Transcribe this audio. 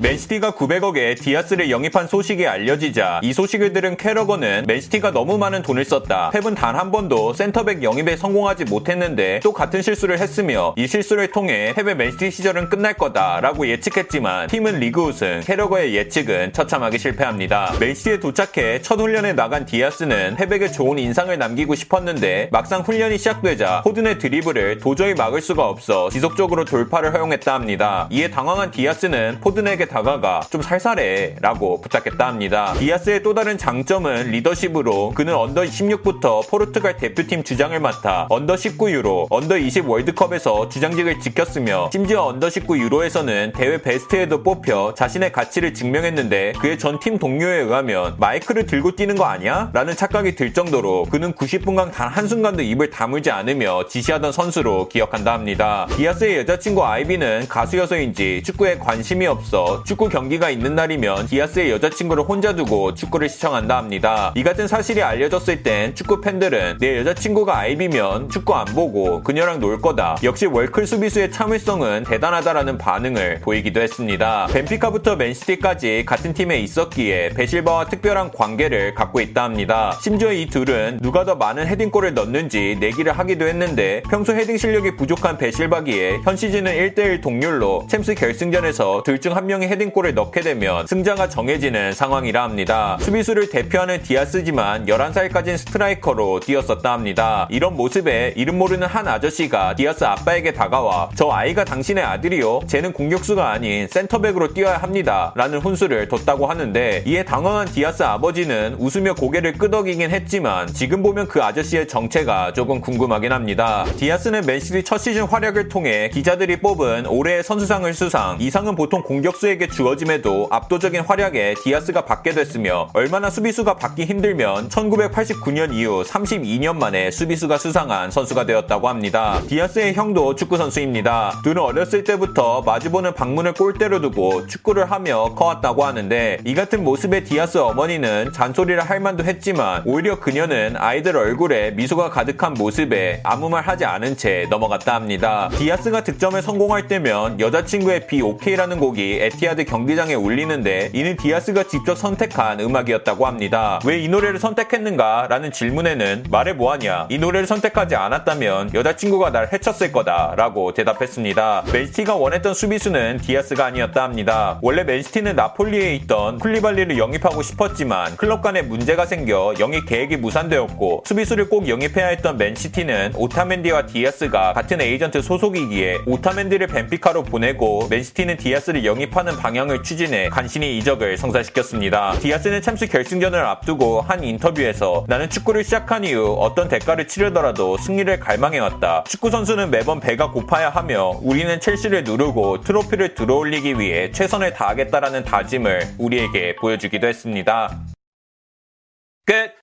맨시티가 900억에 디아스를 영입한 소식이 알려지자 이 소식을 들은 캐러거는 맨시티가 너무 많은 돈을 썼다. 펩은 단 한 번도 센터백 영입에 성공하지 못했는데 또 같은 실수를 했으며 이 실수를 통해 펩의 맨시티 시절은 끝날 거다라고 예측했지만 팀은 리그 우승, 캐러거의 예측은 처참하게 실패합니다. 맨시티에 도착해 첫 훈련에 나간 디아스는 펩에게 좋은 인상을 남기고 싶었는데 막상 훈련이 시작되자 포든의 드리블을 도저히 막을 수가 없어 지속적으로 돌파를 허용했다 합니다. 이에 당황한 디아스는 포든에게 다가가 좀 살살해 라고 부탁했다 합니다. 디아스의 또 다른 장점은 리더십으로 그는 under 16부터 포르투갈 대표팀 주장을 맡아 under 19 유로, under 20 월드컵에서 주장직을 지켰으며 심지어 under 19 유로에서는 대회 베스트에도 뽑혀 자신의 가치를 증명했는데 그의 전 팀 동료에 의하면 마이크를 들고 뛰는 거 아니야? 라는 착각이 들 정도로 그는 90분간 단 한순간도 입을 다물지 않으며 지시하던 선수로 기억한다 합니다. 디아스의 여자친구 아이비는 가수여서인지 축구에 관심이 없어 축구 경기가 있는 날이면 디아스의 여자친구를 혼자 두고 축구를 시청한다 합니다. 이 같은 사실이 알려졌을 땐 축구 팬들은 내 여자친구가 아이비면 축구 안 보고 그녀랑 놀 거다. 역시 월클 수비수의 참을성은 대단하다라는 반응을 보이기도 했습니다. 벤피카부터 맨시티까지 같은 팀에 있었기에 베실바와 특별한 관계를 갖고 있다 합니다. 심지어 이 둘은 누가 더 많은 헤딩골을 넣는지 내기를 하기도 했는데 평소 헤딩 실력이 부족한 베실바기에 현 시즌은 1대1 동률로 챔스 결승전에서 둘 중 한 명이 헤딩골을 넣게 되면 승자가 정해지는 상황이라 합니다. 수비수를 대표하는 디아스지만 11살까지는 스트라이커로 뛰었었다 합니다. 이런 모습에 이름 모르는 한 아저씨가 디아스 아빠에게 다가와 저 아이가 당신의 아들이요? 쟤는 공격수가 아닌 센터백으로 뛰어야 합니다. 라는 훈수를 뒀다고 하는데 이에 당황한 디아스 아버지는 웃으며 고개를 끄덕이긴 했지만 지금 보면 그 아저씨의 정체가 조금 궁금하긴 합니다. 디아스는 맨시티 첫 시즌 활약을 통해 기자들이 뽑은 올해의 선수상을 수상 이 상은 보통 공격수 에게 주어짐에도 압도적인 활약에 디아스가 받게 됐으며 얼마나 수비수가 받기 힘들면 1989년 이후 32년 만에 수비수가 수상한 선수가 되었다고 합니다. 디아스의 형도 축구 선수입니다. 둘은 어렸을 때부터 마주보는 방문을 골대로 두고 축구를 하며 커왔다고 하는데 이 같은 모습에 디아스 어머니는 잔소리를 할 만도 했지만 오히려 그녀는 아이들 얼굴에 미소가 가득한 모습에 아무 말 하지 않은 채 넘어갔다 합니다. 디아스가 득점에 성공할 때면 여자친구의 Be Okay라는 곡이 에티하드 경기장에 울리는데 이는 디아스가 직접 선택한 음악이었다고 합니다. 왜 이 노래를 선택했는가? 라는 질문에는 말해 뭐하냐? 이 노래를 선택하지 않았다면 여자친구가 날 해쳤을 거다 라고 대답했습니다. 맨시티가 원했던 수비수는 디아스가 아니었다 합니다. 원래 맨시티는 나폴리에 있던 쿨리발리를 영입하고 싶었지만 클럽 간에 문제가 생겨 영입 계획이 무산되었고 수비수를 꼭 영입해야 했던 맨시티는 오타멘디와 디아스가 같은 에이전트 소속이기에 오타멘디를 벤피카로 보내고 맨시티는 디아스를 영입하는 방향을 추진해 간신히 이적을 성사시켰습니다. 디아스는 챔스 결승전을 앞두고 한 인터뷰에서 나는 축구를 시작한 이후 어떤 대가를 치르더라도 승리를 갈망해왔다. 축구 선수는 매번 배가 고파야 하며 우리는 첼시를 누르고 트로피를 들어올리기 위해 최선을 다하겠다라는 다짐을 우리에게 보여주기도 했습니다. 끝!